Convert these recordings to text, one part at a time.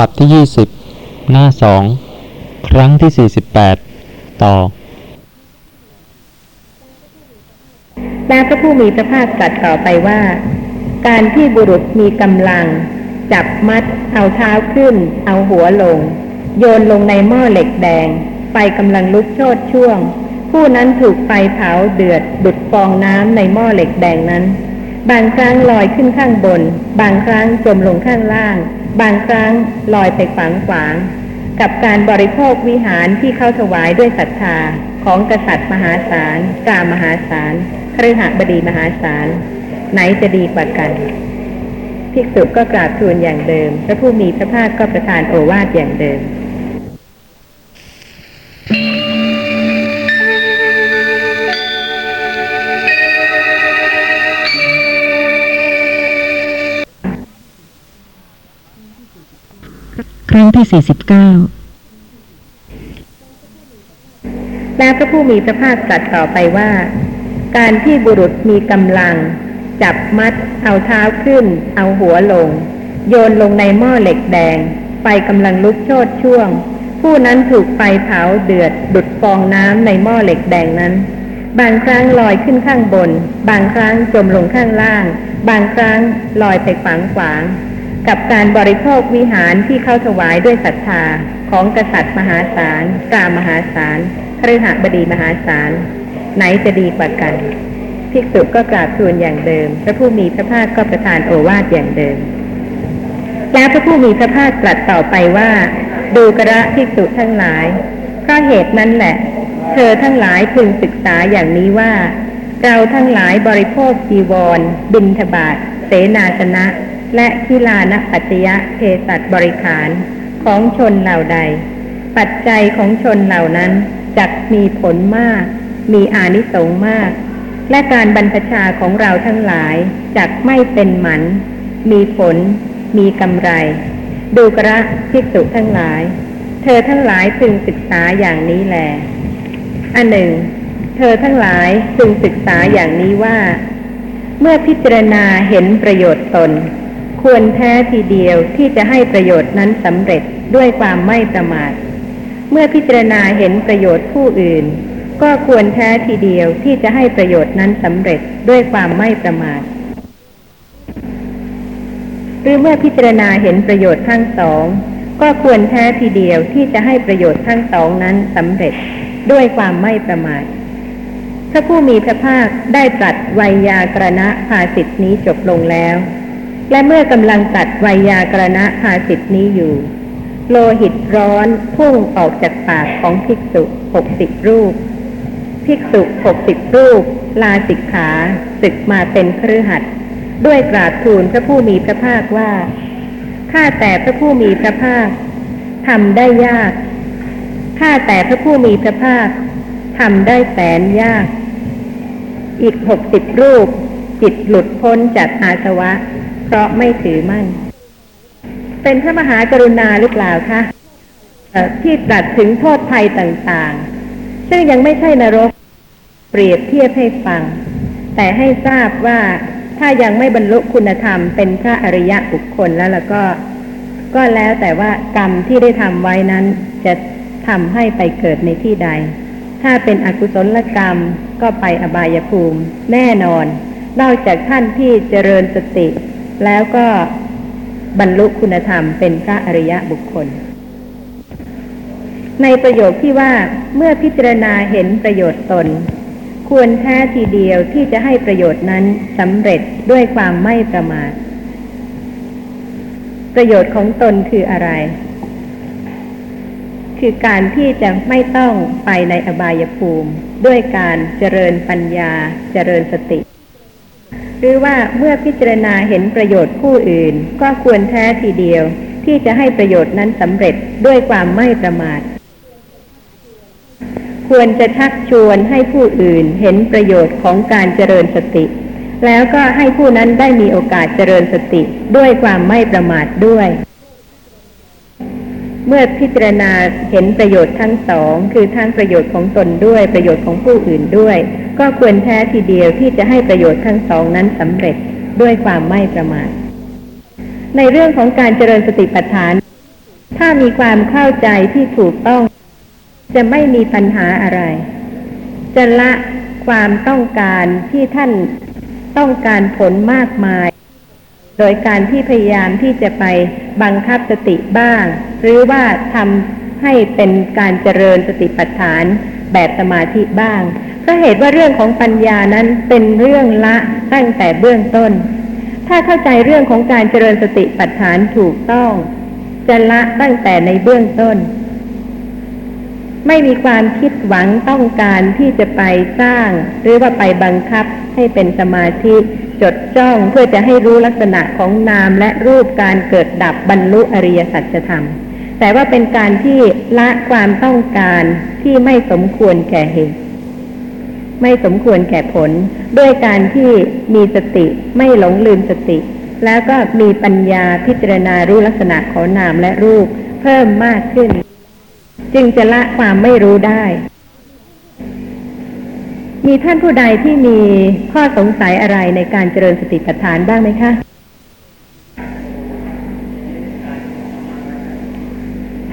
ลับที่ 20 หน้า 2 ครั้งที่ 48 ต่อแล้วพระผู้มีพระภาคตรัสต่อไปว่า การที่บุรุษมีกำลัง จับมัด เอาเท้าขึ้น เอาหัวลง โยนลงในหม้อเหล็กแดง ไฟกำลังลุกโชดช่วง ผู้นั้นถูกไฟเผาเดือดดุดฟองน้ำในหม้อเหล็กแดงนั้น บางครั้งลอยขึ้นข้างบน บางครั้งจมลงข้างล่าง บางครั้งลอยไปฝังขวางกับการบริโภควิหารที่เข้าถวายด้วยศรัทธาของกษัตริย์มหาศาลกามหาศาลครหบดีมหาศาลไหนจะดีกว่ากันภิกษุก็กราบทูลอย่างเดิมพระผู้มีพระภาคก็ประทานโอวาทอย่างเดิม ครั้งที่สี่สิบเก้าแล้วพระผู้มีพระภาคตรัสต่อไปว่า การที่บุรุษมีกำลัง จับมัด เอาเท้าขึ้น เอาหัวลง โยนลงในหม้อเหล็กแดง ไฟกำลังลุกโชดช่วง ผู้นั้นถูกไฟเผาเดือด ดุดฟองน้ำในหม้อเหล็กแดงนั้นบางครั้งลอยขึ้นข้างบน บางครั้งจมลงข้างล่าง บางครั้งลอยไปขวางขวาง กับการบริโภควิหารที่เข้าถวายด้วยศรัทธาของกษัตริย์มหาศาลกามหาศาลคฤหบดีมหาศาลไหนจะดีกว่ากันภิกษุก็กราบทูลอย่างเดิม พระผู้มีพระภาคก็ประทานโอวาทอย่างเดิม แล้วพระผู้มีพระภาคตรัสต่อไปว่า ดูกระภิกษุทั้งหลายเพราะเหตุนั้นแหละ เธอทั้งหลายพึงศึกษาอย่างนี้ว่า เราทั้งหลายบริโภคจีวร บินทบาทเสนาสนะ และกิลานปัจจยะเภสัชบริขารของชนเหล่าใด ปัจจัยของชนเหล่านั้นจักมีผลมาก มีอานิสงส์มาก และการบรรพชาของเราทั้งหลายจักไม่เป็นหมัน มีผล มีกำไร ดูกระภิกษุทั้งหลาย เธอทั้งหลายพึงศึกษาอย่างนี้แล อันหนึ่ง เธอทั้งหลายพึงศึกษาอย่างนี้ว่า เมื่อพิจารณาเห็นประโยชน์ตน ควรแท้ทีเดียวที่จะให้ประโยชน์นั้นสำเร็จด้วยความไม่ประมาท เมื่อพิจารณาเห็นประโยชน์ผู้อื่น ก็ควรแท้ทีเดียวที่จะให้ประโยชน์นั้นสำเร็จด้วยความไม่ประมาท หรือเมื่อพิจารณาเห็นประโยชน์ทั้งสอง ก็ควรแท้ทีเดียวที่จะให้ประโยชน์ทั้งสองนั้นสำเร็จด้วยความไม่ประมาทพระผู้มีพระภาคได้ตรัสไวยากรณะภาสิทธินี้จบลงแล้ว และเมื่อกำลังตัดไวยากรณะภาสิทธินี้อยู่ โลหิตร้อนพุ่งออกจากปากของภิกษุหกสิบรูป ภิกษุหกสิบรูป ลาสิกขาศึกมาเป็นเครือหัดด้วยกราบทูลพระผู้มีพระภาคว่า ข้าแต่พระผู้มีพระภาคทำได้ยาก ข้าแต่พระผู้มีพระภาคทำได้แสนยาก อีกหกสิบรูป จิตหลุดพ้นจากอาสวะ เพราะไม่ถือมั่น เป็นพระมหากรุณาหรือเปล่าคะที่ตรัสถึงโทษภัยต่างๆ ซึ่งยังไม่ใช่นรกเปรียบเทียบให้ฟัง แต่ให้ทราบว่าถ้ายังไม่บรรลุคุณธรรมเป็นพระอริยะบุคคลแล้วแล้วก็ ก็แล้วแต่ว่ากรรมที่ได้ทำไว้นั้นจะทำให้ไปเกิดในที่ใด ถ้าเป็นอกุศลกรรมก็ไปอบายภูมิ แน่นอน นอกจากท่านที่เจริญสติ แล้วก็บรรลุคุณธรรมเป็นพระอริยะบุคคล ในประโยคที่ว่าเมื่อพิจารณาเห็นประโยชน์ตน ควรแท้ทีเดียวที่จะให้ประโยชน์นั้นสำเร็จด้วยความไม่ประมาท ประโยชน์ของตนคืออะไร คือการที่จะไม่ต้องไปในอบายภูมิ ด้วยการเจริญปัญญาเจริญสติ หรือว่าเมื่อพิจารณาเห็นประโยชน์ผู้อื่น ก็ควรแท้ทีเดียว ที่จะให้ประโยชน์นั้นสำเร็จด้วยความไม่ประมาท ควรจะชักชวนให้ผู้อื่นเห็นประโยชน์ของการเจริญสติ แล้วก็ให้ผู้นั้นได้มีโอกาสเจริญสติด้วยความไม่ประมาทด้วยเมื่อพิจารณาเห็นประโยชน์ทั้งสอง คือทั้งประโยชน์ของตนด้วยประโยชน์ของผู้อื่นด้วย ก็ควรแท้ทีเดียวที่จะให้ประโยชน์ทั้งสองนั้นสำเร็จด้วยความไม่ประมาท ในเรื่องของการเจริญสติปัฏฐาน ถ้ามีความเข้าใจที่ถูกต้อง จะไม่มีปัญหาอะไร จะละความต้องการที่ท่านต้องการผลมากมาย โดยการที่พยายามที่จะไปบังคับสติบ้าง หรือว่าทำให้เป็นการเจริญสติปัฏฐานแบบสมาธิบ้าง เพราะเหตุว่าเรื่องของปัญญานั้นเป็นเรื่องละตั้งแต่เบื้องต้น ถ้าเข้าใจเรื่องของการเจริญสติปัฏฐานถูกต้อง จะละตั้งแต่ในเบื้องต้น ไม่มีความคิดหวังต้องการที่จะไปสร้าง หรือว่าไปบังคับให้เป็นสมาธิจดจ้องเพื่อจะให้รู้ลักษณะของนามและรูปการเกิดดับบรรลุอริยสัจธรรม แต่ว่าเป็นการที่ละความต้องการที่ไม่สมควรแก่เหตุ ไม่สมควรแก่ผล ด้วยการที่มีสติไม่หลงลืมสติ แล้วก็มีปัญญาพิจารณารู้ลักษณะของนามและรูป เพิ่มมากขึ้น จึงจะละความไม่รู้ได้ มีท่านผู้ใดที่มีข้อสงสัยอะไรในการเจริญสติปัฏฐานบ้างไหมคะ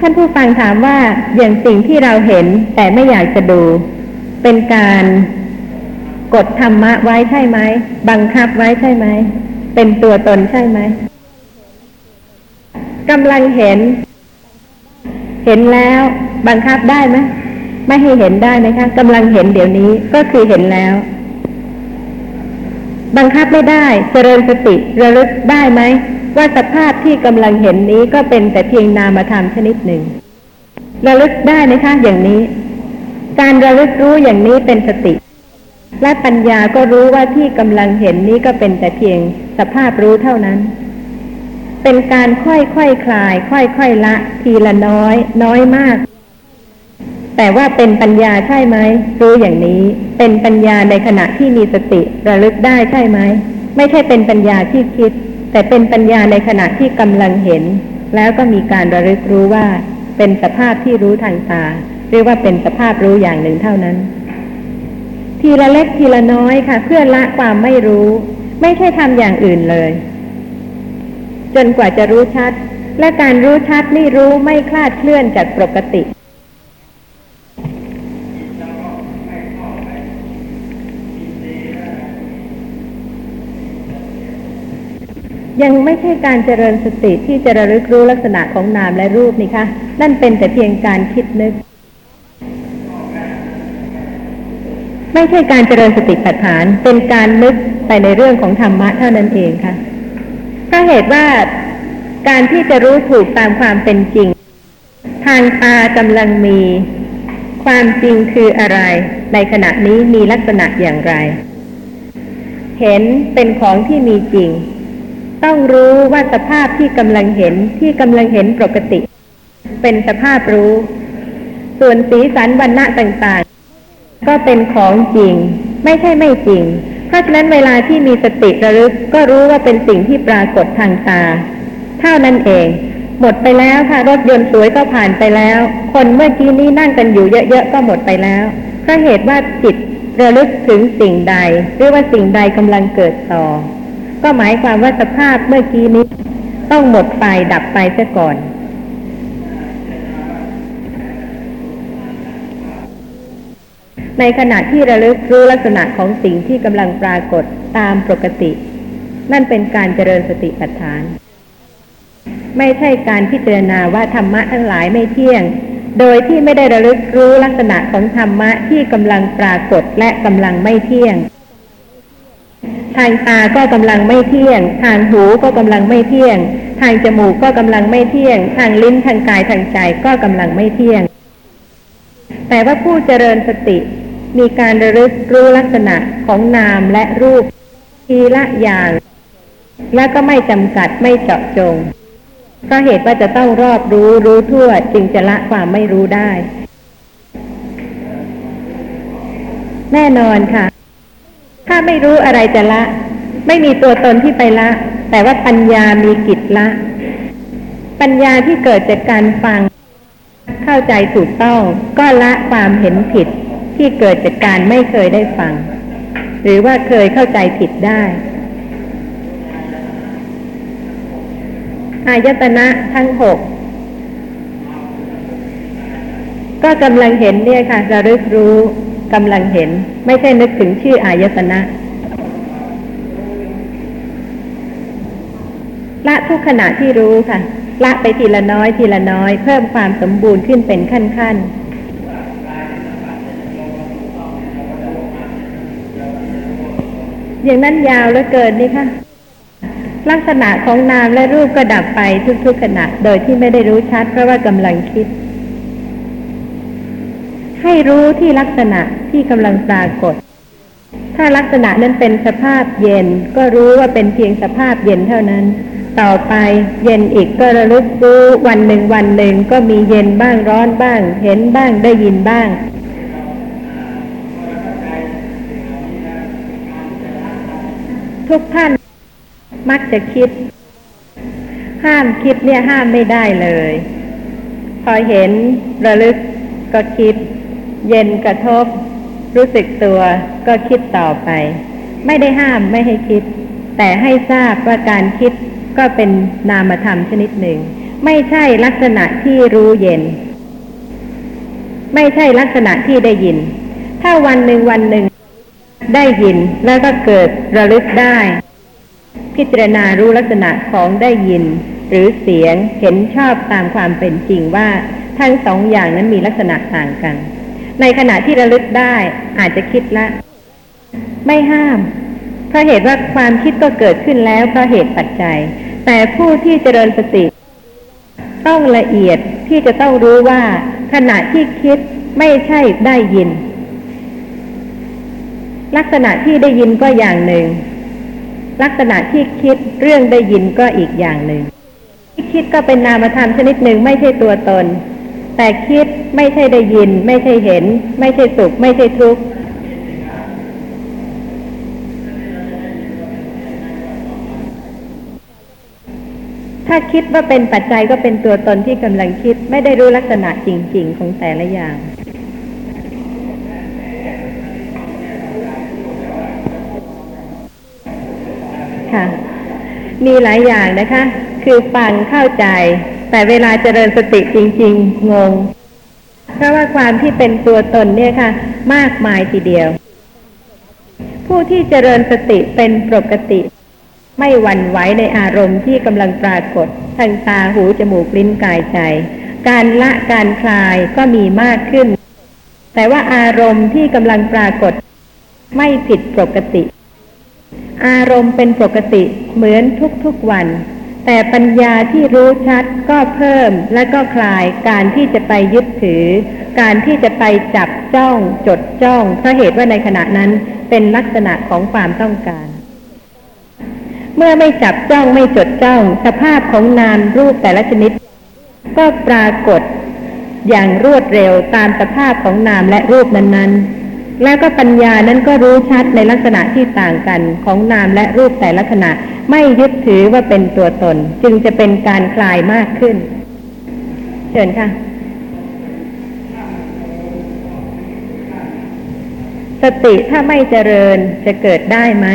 ท่านผู้ฟังถามว่าอย่างสิ่งที่เราเห็นแต่ไม่อยากจะดู เป็นการ กดธรรมะไว้ใช่ไหม บังคับไว้ใช่ไหม เป็นตัวตนใช่ไหมกำลังเห็น เห็นแล้วบังคับได้ไหมไม่ให้เห็นได้ไหมคะกำลังเห็นเดี๋ยวนี้ก็คือเห็นแล้ว บังคับไม่ได้ เจริญสติระลึกได้ไหมว่าสภาพที่กำลังเห็นนี้ก็เป็นแต่เพียงนามธรรมชนิดหนึ่ง ระลึกได้ไหมคะอย่างนี้ การระลึกรู้อย่างนี้เป็นสติ และปัญญาก็รู้ว่าที่กำลังเห็นนี้ก็เป็นแต่เพียงสภาพรู้เท่านั้น เป็นการค่อยๆคคลาย ค่อยๆละ ทีละน้อย น้อยมาก แต่ว่าเป็นปัญญาใช่ไหมรู้อย่างนี้ เป็นปัญญาในขณะที่มีสติระลึกได้ใช่ไหมไม่ใช่เป็นปัญญาที่คิด แต่เป็นปัญญาในขณะที่กำลังเห็น แล้วก็มีการระลึกรู้ว่า เป็นสภาพที่รู้ทางตาเรียกว่าเป็นสภาพรู้อย่างหนึ่งเท่านั้น ทีละเล็กทีละน้อยค่ะ เพื่อละความไม่รู้ ไม่ใช่ทำอย่างอื่นเลย จนกว่าจะรู้ชัด และการรู้ชัดนี่รู้ไม่คลาดเคลื่อนจากปกติยังไม่ใช่การเจริญสติที่จะระลึกรู้ลักษณะของนามและรูปนี่คะ นั่นเป็นแต่เพียงการคิดนึก ไม่ใช่การเจริญสติปัฏฐาน เป็นการนึกไปในเรื่องของธรรมะเท่านั้นเองค่ะถ้าเหตุว่าการที่จะรู้ถูกตามความเป็นจริง ทางตากำลังมี ความจริงคืออะไร ในขณะนี้มีลักษณะอย่างไร เห็นเป็นของที่มีจริง ต้องรู้ว่าสภาพที่กำลังเห็นที่กำลังเห็นปกติ เป็นสภาพรู้ ส่วนสีสันวันณะต่างๆ ก็เป็นของจริง ไม่ใช่ไม่จริง เพราะฉะนั้นเวลาที่มีสติระลึกก็รู้ว่าเป็นสิ่งที่ปรากฏทางตา เท่านั้นเอง หมดไปแล้วค่ะรถยนต์สวยก็ผ่านไปแล้ว คนเมื่อกี้นี้นั่งกันอยู่เยอะๆก็หมดไปแล้วเพราะเหตุว่าจิตระลึกถึงสิ่งใด หรือว่าสิ่งใดกำลังเกิดต่อ ก็หมายความว่าสภาพเมื่อกี้นี้ ต้องหมดไปดับไปซะก่อน ในขณะที่ระลึกรู้ลักษณะของสิ่งที่กำลังปรากฏตามปกติ นั่นเป็นการเจริญสติปัฏฐาน ไม่ใช่การพิจารณาว่าธรรมะทั้งหลายไม่เที่ยง โดยที่ไม่ได้ระลึกรู้ลักษณะของธรรมะที่กำลังปรากฏและกำลังไม่เที่ยง ทางตาก็กำลังไม่เที่ยง ทางหูก็กำลังไม่เที่ยง ทางจมูกก็กำลังไม่เที่ยง ทางลิ้นทางกายทางใจก็กำลังไม่เที่ยง แต่ว่าผู้เจริญสติ มีการระลึกรู้ลักษณะของนามและรูปทีละอย่าง และก็ไม่จำกัดไม่เจาะจงเพราะเหตุว่าจะต้องรอบรู้รู้ทั่วจึงจะละความไม่รู้ได้ แน่นอนค่ะ ถ้าไม่รู้อะไรจะละ ไม่มีตัวตนที่ไปละ แต่ว่าปัญญามีกิจละ ปัญญาที่เกิดจากการฟัง เข้าใจถูกต้อง ก็ละความเห็นผิด ที่เกิดจากการไม่เคยได้ฟัง หรือว่าเคยเข้าใจผิดได้ อายตนะทั้งหกก็กำลังเห็นเนี่ยค่ะระลึกรู้กำลังเห็น ไม่ใช่นึกถึงชื่ออายตนะละทุกขณะที่รู้ค่ะ ละไปทีละน้อยทีละน้อย เพิ่มความสมบูรณ์ขึ้นเป็นขั้นขั้น อย่างนั้นยาวเหลือเกินนี่ค่ะลักษณะของนามและรูปก็ดับไปทุกๆขณะ โดยที่ไม่ได้รู้ชัด เพราะว่ากำลังคิด ให้รู้ที่ลักษณะที่กำลังปรากฏ ถ้าลักษณะนั้นเป็นสภาพเย็น ก็รู้ว่าเป็นเพียงสภาพเย็นเท่านั้น ต่อไปเย็นอีกก็ระลึกรู้วันหนึ่งวันหนึ่งก็มีเย็นบ้างร้อนบ้าง เห็นบ้างได้ยินบ้าง ทุกท่าน มักจะคิด ห้ามคิดเนี่ยห้ามไม่ได้เลย พอเห็นระลึกก็คิด เย็นกระทบ รู้สึกตัวก็คิดต่อไป ไม่ได้ห้ามไม่ให้คิด แต่ให้ทราบว่าการคิดก็เป็นนามธรรมชนิดหนึ่ง ไม่ใช่ลักษณะที่รู้เย็น ไม่ใช่ลักษณะที่ได้ยิน ถ้าวันหนึ่งวันหนึ่ง ได้ยินแล้วก็เกิดระลึกได้ พิจารณารู้ลักษณะของได้ยิน หรือเสียงเห็นชอบตามความเป็นจริงว่าทั้งสองอย่างนั้นมีลักษณะต่างกัน ในขณะที่ระลึกได้อาจจะคิดละ ไม่ห้ามเพราะเหตุว่าความคิดก็เกิดขึ้นแล้วเพราะเหตุปัจจัย แต่ผู้ที่เจริญสติ ต้องละเอียดที่จะต้องรู้ว่าขณะที่คิดไม่ใช่ได้ยิน ลักษณะที่ได้ยินก็อย่างหนึ่ง ลักษณะที่คิดเรื่องได้ยินก็อีกอย่างหนึ่ง ที่คิดก็เป็นนามธรรมชนิดหนึ่งไม่ใช่ตัวตน แต่คิดไม่ใช่ได้ยิน ไม่ใช่เห็น ไม่ใช่สุข ไม่ใช่ทุกข์ถ้าคิดว่าเป็นปัจจัยก็เป็นตัวตนที่กำลังคิดไม่ได้รู้ลักษณะจริง ๆ ของแต่ละอย่าง ค่ะ มีหลายอย่างนะคะ คือฟังเข้าใจ แต่เวลาเจริญสติจริง ๆ งง เพราะว่าความที่เป็นตัวตนเนี่ยค่ะ มากมายทีเดียว ผู้ที่เจริญสติเป็นปกติ ไม่หวั่นไหวในอารมณ์ที่กำลังปรากฏทางตาหูจมูกลิ้นกายใจ การละการคลายก็มีมากขึ้น แต่ว่าอารมณ์ที่กำลังปรากฏ ไม่ผิดปกติ อารมณ์เป็นปกติเหมือนทุกๆวัน แต่ปัญญาที่รู้ชัดก็เพิ่มและก็คลายการที่จะไปยึดถือ การที่จะไปจับจ้อง จดจ้องเพราะเหตุว่าในขณะนั้นเป็นลักษณะของความต้องการ เมื่อไม่จับจ้องไม่จดจ้อง สภาพของนามรูปแต่ละชนิด ก็ปรากฏอย่างรวดเร็วตามสภาพของนามและรูปนั้นๆ แล้วก็ปัญญานั้นก็รู้ชัดในลักษณะที่ต่างกันของนามและรูปแต่ละขณะ ไม่ยึดถือว่าเป็นตัวตน จึงจะเป็นการคลายมากขึ้น เชิญค่ะ สติถ้าไม่เจริญจะเกิดได้ไหม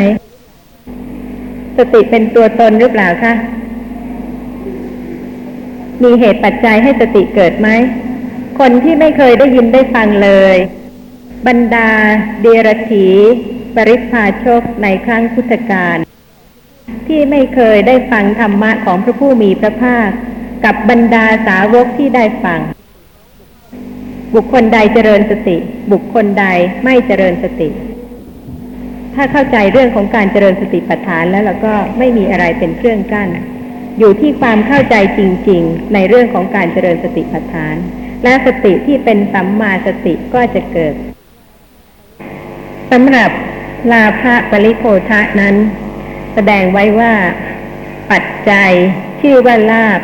สติเป็นตัวตนหรือเปล่าคะมีเหตุปัจจัยให้สติเกิดไหม คนที่ไม่เคยได้ยินได้ฟังเลย บรรดาเดรถีปริพาชกในครั้งพุทธกาลที่ไม่เคยได้ฟังธรรมะของพระผู้มีพระภาค กับบรรดาสาวกที่ได้ฟัง บุคคลใดเจริญสติ บุคคลใดไม่เจริญสติ ถ้าเข้าใจเรื่องของการเจริญสติปัฏฐานแล้วเราก็ไม่มีอะไรเป็นเครื่องกั้น อยู่ที่ความเข้าใจจริง ๆ ในเรื่องของการเจริญสติปัฏฐาน และสติที่เป็นสัมมาสติก็จะเกิด สำหรับลาภะปริโภทะนั้น แสดงไว้ว่า ปัจจัยชื่อว่าลาภ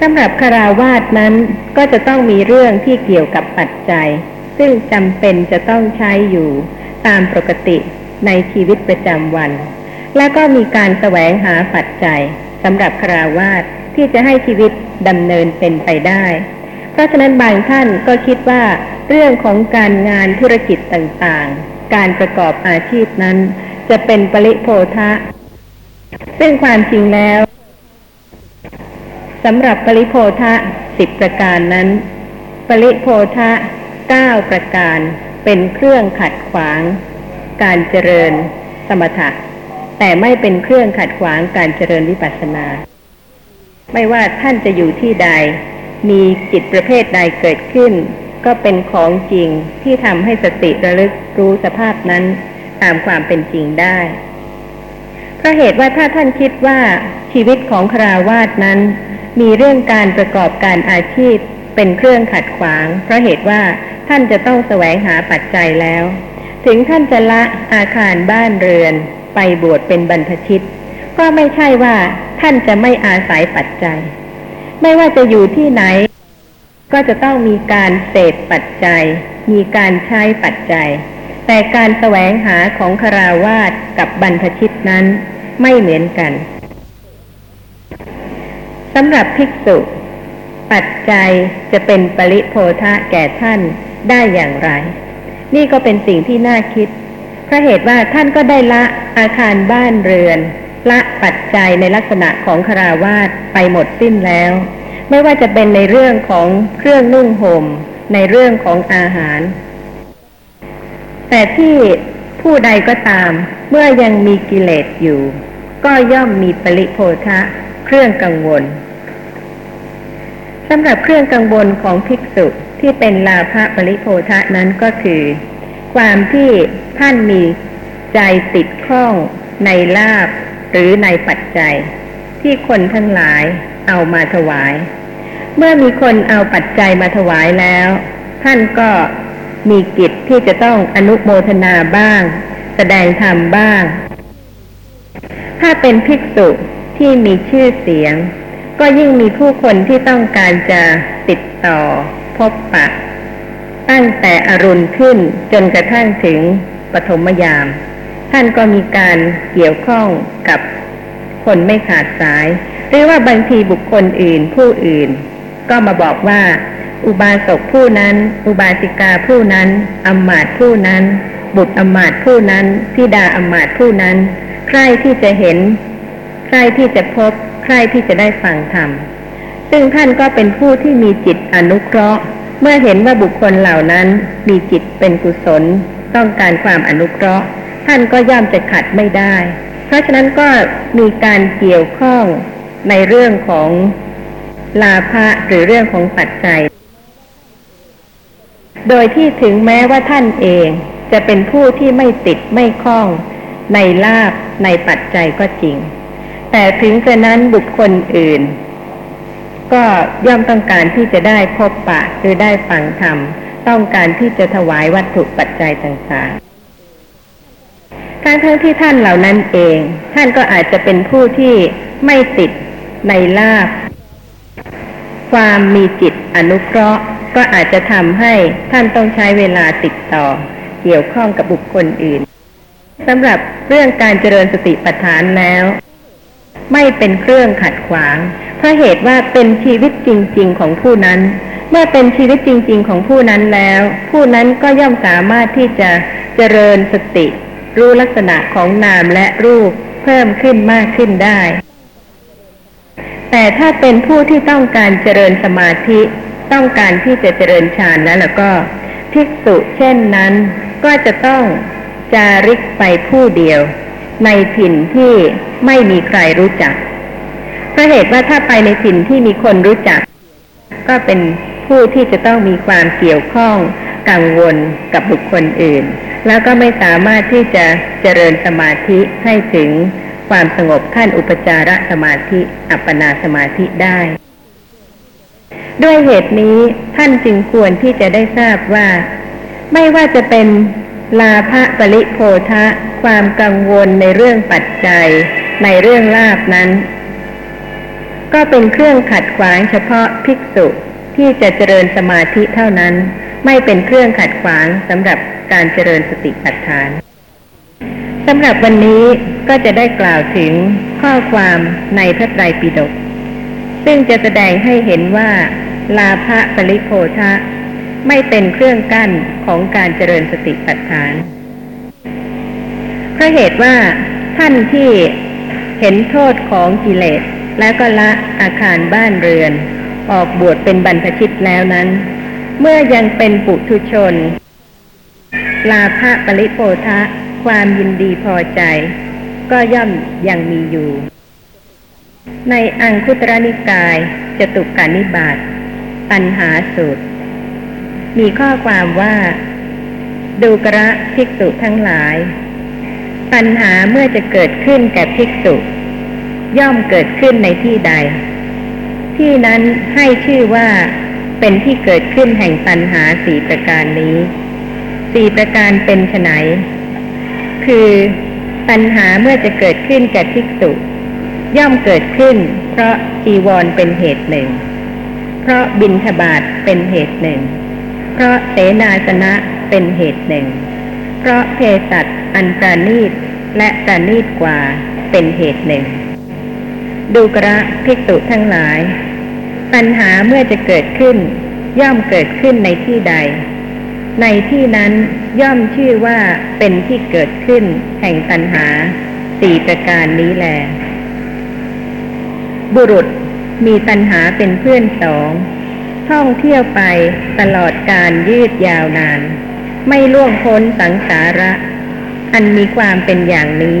สำหรับคาราวาสนั้นก็จะต้องมีเรื่องที่เกี่ยวกับปัจจัย ซึ่งจำเป็นจะต้องใช้อยู่ตามปกติในชีวิตประจำวัน และก็มีการแสวงหาปัจจัยสำหรับคาราวาสที่จะให้ชีวิตดำเนินเป็นไปได้ เพราะฉะนั้นบางท่านก็คิดว่า เรื่องของการงานธุรกิจต่างๆ การประกอบอาชีพนั้น จะเป็นปริโภทะซึ่งความจริงแล้วสำหรับปริโภทะสิบประการนั้น ปริโพธะเก้าประการเป็นเครื่องขัดขวาง การเจริญสมถะ แต่ไม่เป็นเครื่องขัดขวางการเจริญวิปัสสนา ไม่ว่าท่านจะอยู่ที่ใด มีจิตประเภทใดเกิดขึ้น ก็เป็นของจริงที่ทำให้สติระลึกรู้สภาพนั้นตามความเป็นจริงได้เพราะเหตุว่าถ้าท่านคิดว่าชีวิตของคราวาสนั้น มีเรื่องการประกอบการอาชีพเป็นเครื่องขัดขวาง เพราะเหตุว่าท่านจะต้องแสวงหาปัจจัยแล้ว ถึงท่านจะละอาคารบ้านเรือนไปบวชเป็นบรรพชิต ก็ไม่ใช่ว่าท่านจะไม่อาศัยปัจจัย ไม่ว่าจะอยู่ที่ไหน ก็จะต้องมีการเสพปัจจัย มีการใช้ปัจจัย แต่การแสวงหาของคาราวาสกับบรรพชิตนั้นไม่เหมือนกันสำหรับภิกษุ ปัจจัยจะเป็นปริโพธะแก่ท่านได้อย่างไร นี่ก็เป็นสิ่งที่น่าคิดเพราะเหตุว่าท่านก็ได้ละอาคารบ้านเรือน ละปัจจัยในลักษณะของคาราวาสไปหมดสิ้นแล้ว ไม่ว่าจะเป็นในเรื่องของเครื่องนุ่งห่ม ในเรื่องของอาหาร แต่ที่ผู้ใดก็ตาม เมื่อยังมีกิเลสอยู่ ก็ย่อมมีปริโพธะเครื่องกังวลสำหรับเครื่องกังวลของภิกษุที่เป็นลาภปริโพธะนั้นก็คือ ความที่ท่านมีใจติดข้องในลาบ หรือในปัจจัย ที่คนทั้งหลายเอามาถวาย เมื่อมีคนเอาปัจจัยมาถวายแล้ว ท่านก็มีกิจที่จะต้องอนุโมทนาบ้าง แสดงธรรมบ้าง ถ้าเป็นภิกษุที่มีชื่อเสียง ก็ยิ่งมีผู้คนที่ต้องการจะติดต่อ พบปะ ตั้งแต่อรุณขึ้นจนกระทั่งถึงปฐมยาม ท่านก็มีการเกี่ยวข้องกับคนไม่ขาดสาย หรือว่าบางทีบุคคลอื่นผู้อื่น ก็มาบอกว่า อุบาสกผู้นั้น อุบาสิกาผู้นั้นอมมาตผู้นั้น บุตรอมมาตผู้นั้นธิดาอมมาตผู้นั้น ใครที่จะเห็น ใครที่จะพบ ใครที่จะได้ฟังธรรมซึ่งท่านก็เป็นผู้ที่มีจิตอนุเคราะห์ เมื่อเห็นว่าบุคคลเหล่านั้นมีจิตเป็นกุศล ต้องการความอนุเคราะห์ ท่านก็ย่อมจะขัดไม่ได้ เพราะฉะนั้นก็มีการเกี่ยวข้องในเรื่องของลาภะหรือเรื่องของปัจจัย โดยที่ถึงแม้ว่าท่านเองจะเป็นผู้ที่ไม่ติดไม่คล้อง ในลาบในปัจจัยก็จริง แต่ถึงกระนั้นบุคคลอื่น ก็ย่อมต้องการที่จะได้พบปะหรือได้ฟังธรรม ต้องการที่จะถวายวัตถุปัจจัยต่างๆ ทั้งทั้งที่ท่านเหล่านั้นเอง ท่านก็อาจจะเป็นผู้ที่ไม่ติดในลาบความมีจิตอนุเคราะห์ก็อาจจะทำให้ท่านต้องใช้เวลาติดต่อ เกี่ยวข้องกับบุคคลอื่นสำหรับเรื่องการเจริญสติปัฏฐานแล้ว ไม่เป็นเครื่องขัดขวาง เพราะเหตุว่าเป็นชีวิตจริง ๆ ของผู้นั้น เมื่อเป็นชีวิตจริง ๆ ของผู้นั้นแล้ว ผู้นั้นก็ย่อมสามารถที่จะเจริญสติ รู้ลักษณะของนามและรูปเพิ่มขึ้นมากขึ้นได้ แต่ถ้าเป็นผู้ที่ต้องการเจริญสมาธิต้องการที่จะเจริญฌานแล้วแล้วก็ภิกษุเช่นนั้น ก็จะต้องจาริกไปผู้เดียว ในถิ่นที่ไม่มีใครรู้จักเพราะเหตุว่าถ้าไปในถิ่นที่มีคนรู้จัก ก็เป็น ผู้ที่จะต้องมีความเกี่ยวข้องกังวลกับบุคคลอื่น แล้วก็ไม่สามารถที่จะเจริญสมาธิให้ถึงความสงบขั้นอุปจารสมาธิอัปปนาสมาธิได้ ด้วยเหตุนี้ท่านจึงควรที่จะได้ทราบว่า ไม่ว่าจะเป็นลาภปริโพธะความกังวลในเรื่องปัจจัย ในเรื่องลาบนั้น ก็เป็นเครื่องขัดขวางเฉพาะภิกษุ ที่จะเจริญสมาธิเท่านั้น ไม่เป็นเครื่องขัดขวางสำหรับการเจริญสติปัฏฐานสำหรับวันนี้ก็จะได้กล่าวถึงข้อความในพระไตรปิฎกซึ่งจะแสดงให้เห็นว่า ลาภปริโพธะไม่เป็นเครื่องกั้นของการเจริญสติปัฏฐานเพราะเหตุว่าท่านที่เห็นโทษของกิเลสและก็ละอาคารบ้านเรือน ออกบวชเป็นบรรพชิตแล้วนั้น เมื่อยังเป็นปุถุชน ลาภะปริโภทะความยินดีพอใจ ก็ย่อมยังมีอยู่ ในอังคุตรนิกายจตุกานิบาตตันหาสูตร มีข้อความว่า ดูกระภิกษุทั้งหลาย ปัญหาเมื่อจะเกิดขึ้นแก่ภิกษุ ย่อมเกิดขึ้นในที่ใด ที่นั้นให้ชื่อว่าเป็นที่เกิดขึ้นแห่งปัญหาสี่ประการนี้สี่ประการเป็นไฉนคือปัญหาเมื่อจะเกิดขึ้นแก่ภิกษุ ย่อมเกิดขึ้น เพราะจีวรเป็นเหตุหนึ่ง เพราะบินทบาทเป็นเหตุหนึ่ง เพราะเสนาสนะเป็นเหตุหนึ่ง เพราะเภสัชอันประณีตและประณีตกว่าเป็นเหตุหนึ่ง ดูกระภิกษุทั้งหลาย ปัญหาเมื่อจะเกิดขึ้น ย่อมเกิดขึ้นในที่ใด ในที่นั้นย่อมชื่อว่าเป็นที่เกิดขึ้น แห่งปัญหาสี่ประการนี้แลบุรุษมีตัณหาเป็นเพื่อนสอง ท่องเที่ยวไปตลอดการยืดยาวนาน ไม่ล่วงพ้นสังสาระ อันมีความเป็นอย่างนี้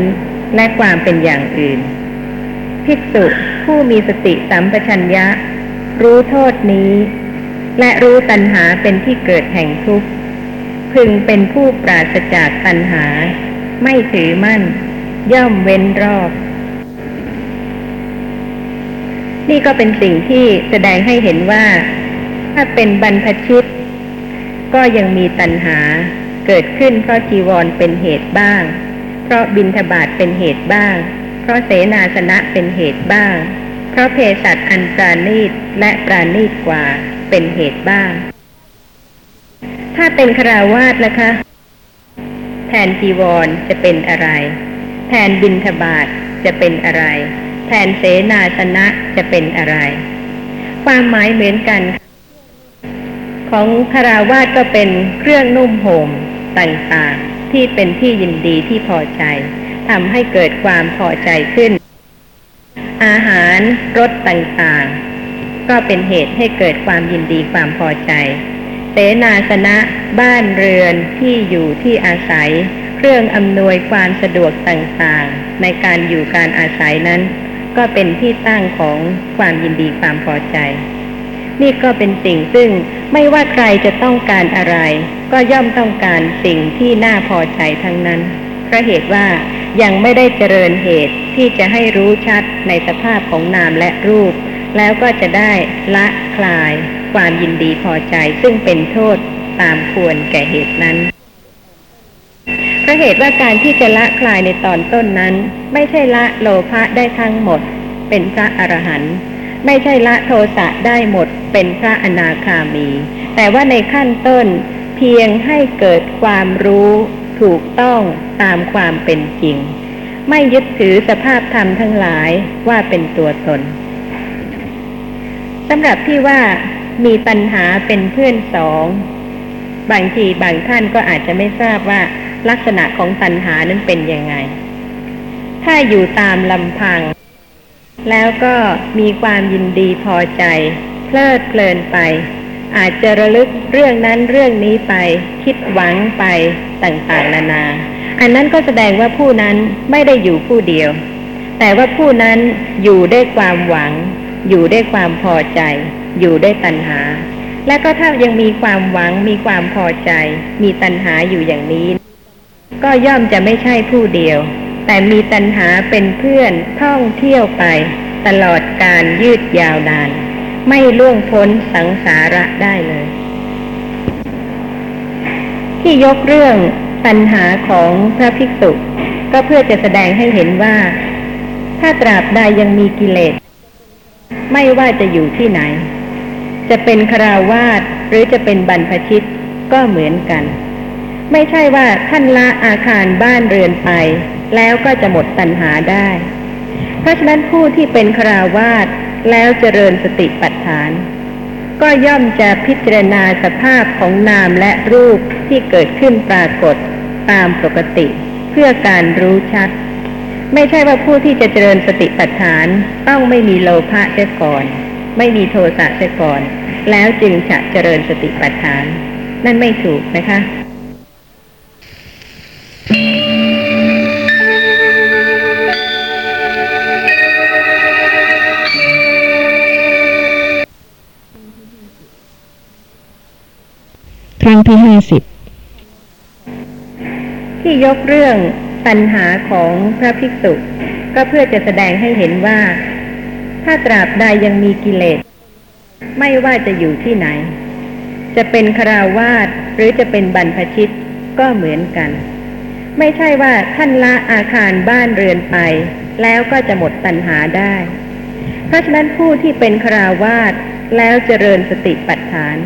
และความเป็นอย่างอื่น ภิกษุผู้มีสติสัมปชัญญะ รู้โทษนี้ และรู้ตัณหาเป็นที่เกิดแห่งทุกข์ พึงเป็นผู้ปราศจากตัณหา ไม่ถือมั่น ย่อมเว้นรอบ นี่ก็เป็นสิ่งที่แสดงให้เห็นว่า ถ้าเป็นบรรพชิต ก็ยังมีตัณหาเกิดขึ้นเพราะจีวรเป็นเหตุบ้าง เพราะบินทบาทเป็นเหตุบ้าง เพราะเสนาสนะเป็นเหตุบ้าง เพราะเภสัชอันปราณีตและปราณีตกว่าเป็นเหตุบ้าง ถ้าเป็นคราวาสล่ะคะ แทนจีวรจะเป็นอะไร แทนบินทบาทจะเป็นอะไร แทนเสนาสนะจะเป็นอะไร ความหมายเหมือนกัน ของคาราวาสก็เป็นเครื่องนุ่มห่มต่างๆ ที่เป็นที่ยินดีที่พอใจทำให้เกิดความพอใจขึ้น อาหารรสต่างๆ ก็เป็นเหตุให้เกิดความยินดีความพอใจ เสนาสนะบ้านเรือนที่อยู่ที่อาศัย เครื่องอำนวยความสะดวกต่างๆ ในการอยู่การอาศัยนั้น ก็เป็นที่ตั้งของความยินดีความพอใจ นี่ก็เป็นสิ่งซึ่งไม่ว่าใครจะต้องการอะไร ก็ย่อมต้องการสิ่งที่น่าพอใจทั้งนั้น เพราะเหตุว่ายังไม่ได้เจริญเหตุที่จะให้รู้ชัดในสภาพของนามและรูป แล้วก็จะได้ละคลาย ความยินดีพอใจซึ่งเป็นโทษตามควรแก่เหตุนั้นเพราะเหตุว่าการที่จะละคลายในตอนต้นนั้น ไม่ใช่ละโลภะได้ทั้งหมด เป็นพระอรหันต์ไม่ใช่ละโทสะได้หมดเป็นพระอนาคามี แต่ว่าในขั้นต้นเพียงให้เกิดความรู้ ถูกต้องตามความเป็นจริง ไม่ยึดถือสภาพธรรมทั้งหลายว่าเป็นตัวตนสำหรับที่ว่ามีปัญหาเป็นเพื่อนสอง บางทีบางท่านก็อาจจะไม่ทราบว่าลักษณะของตัณหานั้นเป็นยังไง ถ้าอยู่ตามลำพัง แล้วก็มีความยินดีพอใจ เพลิดเพลินไป อาจจะระลึกเรื่องนั้นเรื่องนี้ไป คิด หวังไปต่างๆ นานา อันนั้นก็แสดงว่าผู้นั้นไม่ได้อยู่ผู้เดียว แต่ว่าผู้นั้นอยู่ด้วยความหวัง อยู่ด้วยความพอใจ อยู่ด้วยตัณหา และก็ถ้ายังมีความหวังมีความพอใจ มีตัณหาอยู่อย่างนี้ ก็ย่อมจะไม่ใช่ผู้เดียว แต่มีตัณหาเป็นเพื่อนท่องเที่ยวไป ตลอดการยืดยาวนาน ไม่ล่วงพ้นสังสาระได้เลย ที่ยกเรื่องตัณหาของพระภิกษุ ก็เพื่อจะแสดงให้เห็นว่า ถ้าตราบใดยังมีกิเลส ไม่ว่าจะอยู่ที่ไหน จะเป็นคราวาสหรือจะเป็นบรรพชิตก็เหมือนกัน ไม่ใช่ว่าท่านละอาคารบ้านเรือนไป แล้วก็จะหมดตัณหาได้ เพราะฉะนั้นผู้ที่เป็นคราวาสแล้วเจริญสติปัฏฐาน ก็ย่อมจะพิจารณาสภาพของนามและรูปที่เกิดขึ้นปรากฏตามปกติ เพื่อการรู้ชัด ไม่ใช่ว่าผู้ที่จะเจริญสติปัฏฐานต้องไม่มีโลภะเสียก่อน ไม่มีโทสะเสียก่อน แล้วจึงจะเจริญสติปัฏฐาน นั่นไม่ถูกนะคะ งที่ห้าสิบที่ยกเรื่องปัญหาของพระภิกษุ ก็เพื่อจะแสดงให้เห็นว่า ถ้าตราบใดยังมีกิเลส ไม่ว่าจะอยู่ที่ไหน จะเป็นคราวาสหรือจะเป็นบรรพชิตก็เหมือนกัน ไม่ใช่ว่าท่านละอาคารบ้านเรือนไป แล้วก็จะหมดตัณหาได้ เพราะฉะนั้นผู้ที่เป็นคราวาสแล้วเจริญสติปัฏฐาน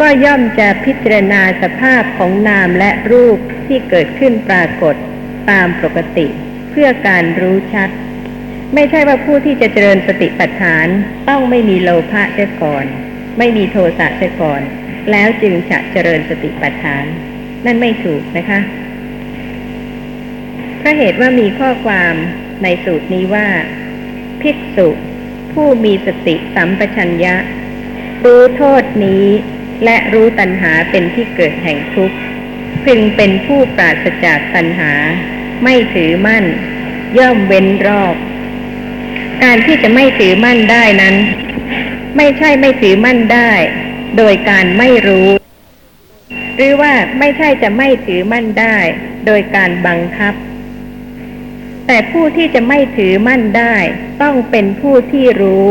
ก็ย่อมจะพิจารณาสภาพของนามและรูปที่เกิดขึ้นปรากฏตามปกติ เพื่อการรู้ชัด ไม่ใช่ว่าผู้ที่จะเจริญสติปัฏฐานต้องไม่มีโลภะเสียก่อน ไม่มีโทสะเสียก่อน แล้วจึงจะเจริญสติปัฏฐาน นั่นไม่ถูกนะคะเพราะเหตุว่ามีข้อความในสูตรนี้ว่า ภิกษุ ผู้มีสติสัมปชัญญะรู้โทษนี้ และรู้ตัณหาเป็นที่เกิดแห่งทุกข์พึงเป็นผู้ปราศจากตัณหา ไม่ถือมั่น ย่อมเว้นรอบ การที่จะไม่ถือมั่นได้นั้น ไม่ใช่ไม่ถือมั่นได้ โดยการไม่รู้ หรือว่าไม่ใช่จะไม่ถือมั่นได้ โดยการบังคับ แต่ผู้ที่จะไม่ถือมั่นได้ ต้องเป็นผู้ที่รู้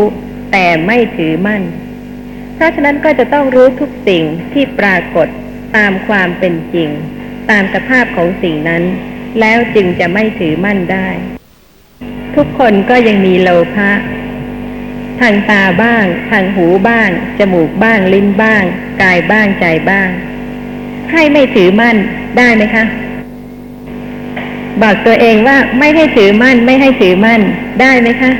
แต่ไม่ถือมั่น เพราะฉะนั้นก็จะต้องรู้ทุกสิ่งที่ปรากฏตามความเป็นจริง ตามสภาพของสิ่งนั้น แล้วจึงจะไม่ถือมั่นได้ ทุกคนก็ยังมีโลภะทางตาบ้าง ทางหูบ้าง จมูกบ้าง ลิ้นบ้าง กายบ้างใจบ้าง ให้ไม่ถือมั่นได้ไหมคะ บอกตัวเองว่าไม่ให้ถือมั่น ไม่ให้ถือมั่นได้ไหมคะ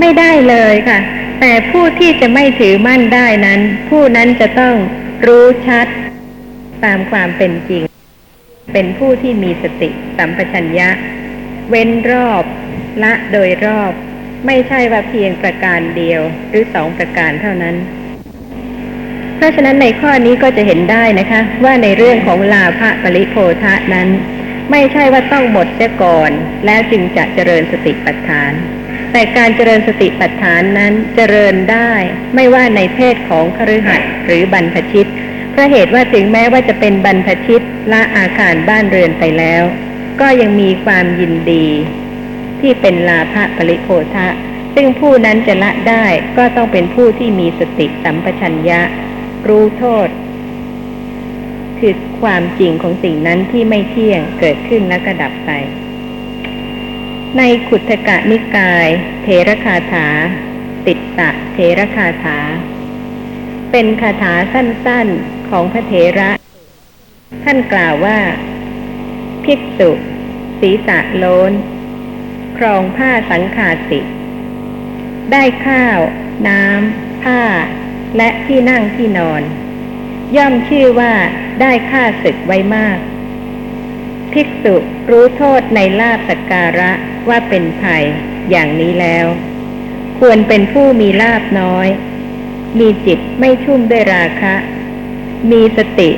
ไม่ได้เลยค่ะ แต่ผู้ที่จะไม่ถือมั่นได้นั้น ผู้นั้นจะต้องรู้ชัดตามความเป็นจริง เป็นผู้ที่มีสติสัมปชัญญะ เว้นรอบละโดยรอบ ไม่ใช่ว่าเพียงประการเดียวหรือสองประการเท่านั้น เพราะฉะนั้นในข้อนี้ก็จะเห็นได้นะคะ ว่าในเรื่องของลาภะปริโภทะนั้น ไม่ใช่ว่าต้องหมดเสียก่อน แล้วจึงจะเจริญสติปัฏฐาน แต่การเจริญสติปัฏฐานนั้นเจริญได้ไม่ว่าในเพศของคฤหัสถ์หรือบรรพชิตเพราะเหตุว่าถึงแม้ว่าจะเป็นบรรพชิตละอาคารบ้านเรือนไปแล้ว ก็ยังมีความยินดี ที่เป็นลาภะปริโภทะซึ่งผู้นั้นจะละได้ก็ต้องเป็นผู้ที่มีสติสัมปชัญญะ รู้โทษ คือความจริงของสิ่งนั้นที่ไม่เที่ยงเกิดขึ้นแล้วก็ดับไป ในขุทกะนิกาย เทระคาถา ติดตะเทระคาถา เป็นคาถาสั้นๆของพระเถระ ท่านกล่าวว่า ภิกษุ ศีรษะโลน ครองผ้าสังขาติได้ข้าว น้ำ ผ้า และที่นั่งที่นอน ย่อมชื่อว่าได้ค่าศึกไว้มาก ภิกษุรู้โทษในลาบสักการะ ว่าเป็นภัยอย่างนี้แล้ว ควรเป็นผู้มีลาบน้อย มีจิตไม่ชุ่มด้วยราคะ มีสติ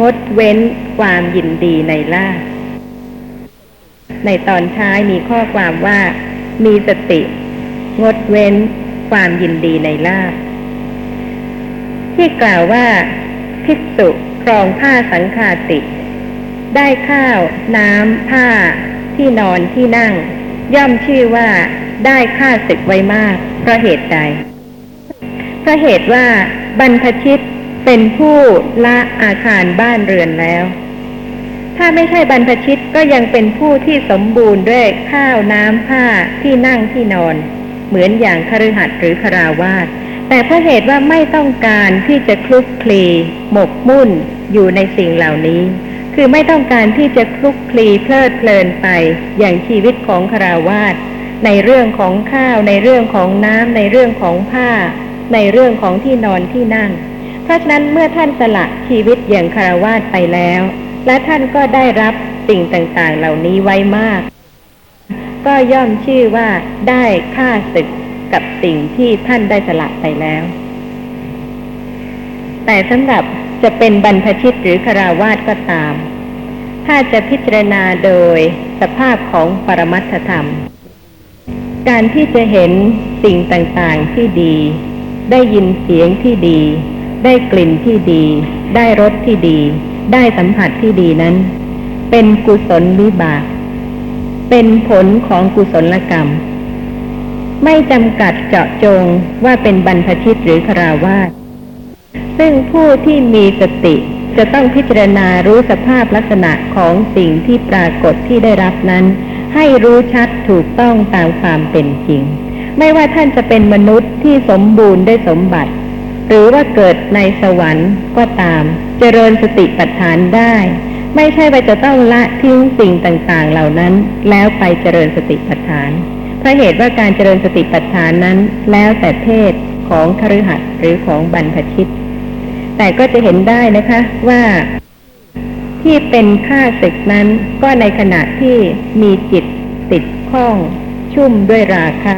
งดเว้นความยินดีในลาบในตอนท้ายมีข้อความว่า มีสติ งดเว้นความยินดีในลาบที่กล่าวว่า ภิกษุครองผ้าสังฆาติ ได้ข้าวน้ำผ้าที่นอนที่นั่ง ย่อมชื่อว่าได้ค่าศึกไว้มากเพราะเหตุใดเพราะเหตุว่าบรรพชิตเป็นผู้ละอาคารบ้านเรือนแล้ว ถ้าไม่ใช่บรรพชิตก็ยังเป็นผู้ที่สมบูรณ์ด้วยข้าวน้ำผ้าที่นั่งที่นอน เหมือนอย่างคฤหัสถ์หรือคราวาสแต่เพราะเหตุว่าไม่ต้องการที่จะคลุกคลีหมกมุ่นอยู่ในสิ่งเหล่านี้ คือไม่ต้องการที่จะคลุกคลีเพลิดเพลินไปอย่างชีวิตของคราวาสในเรื่องของข้าวในเรื่องของน้ำในเรื่องของผ้า ในเรื่องของที่นอนที่นั่ง เพราะฉะนั้นเมื่อท่านสละชีวิตอย่างคารวาสไปแล้ว และท่านก็ได้รับสิ่งต่างๆ เหล่านี้ไว้มาก ก็ย่อมชื่อว่าได้ค่าศึกกับสิ่งที่ท่านได้สละไปแล้ว แต่สำหรับ จะเป็นบรรพชิตหรือคาราวาสก็ตาม ถ้าจะพิจารณาโดยสภาพของปรมัตถธรรม การที่จะเห็นสิ่งต่างๆที่ดี ได้ยินเสียงที่ดี ได้กลิ่นที่ดี ได้รสที่ดี ได้สัมผัสที่ดีนั้น เป็นกุศลวิบาก เป็นผลของกุศลกรรม ไม่จำกัดเจาะจงว่าเป็นบรรพชิตหรือคราวาส ซึ่งผู้ที่มีสติจะต้องพิจารณารู้สภาพลักษณะของสิ่งที่ปรากฏที่ได้รับนั้น ให้รู้ชัดถูกต้องตามความเป็นจริง ไม่ว่าท่านจะเป็นมนุษย์ที่สมบูรณ์ได้สมบัติ หรือว่าเกิดในสวรรค์ก็ตาม เจริญสติปัฏฐานได้ ไม่ใช่ว่าจะต้องละทิ้งสิ่งต่างๆ เหล่านั้น แล้วไปเจริญสติปัฏฐานเพราะเหตุว่าการเจริญสติปัฏฐานนั้นแล้วแต่เพศของคฤหัสถ์หรือของบรรพชิต แต่ก็จะเห็นได้นะคะว่าที่เป็นค่าศึกนั้น ก็ในขณะที่มีจิตติดข้องชุ่มด้วยราคะ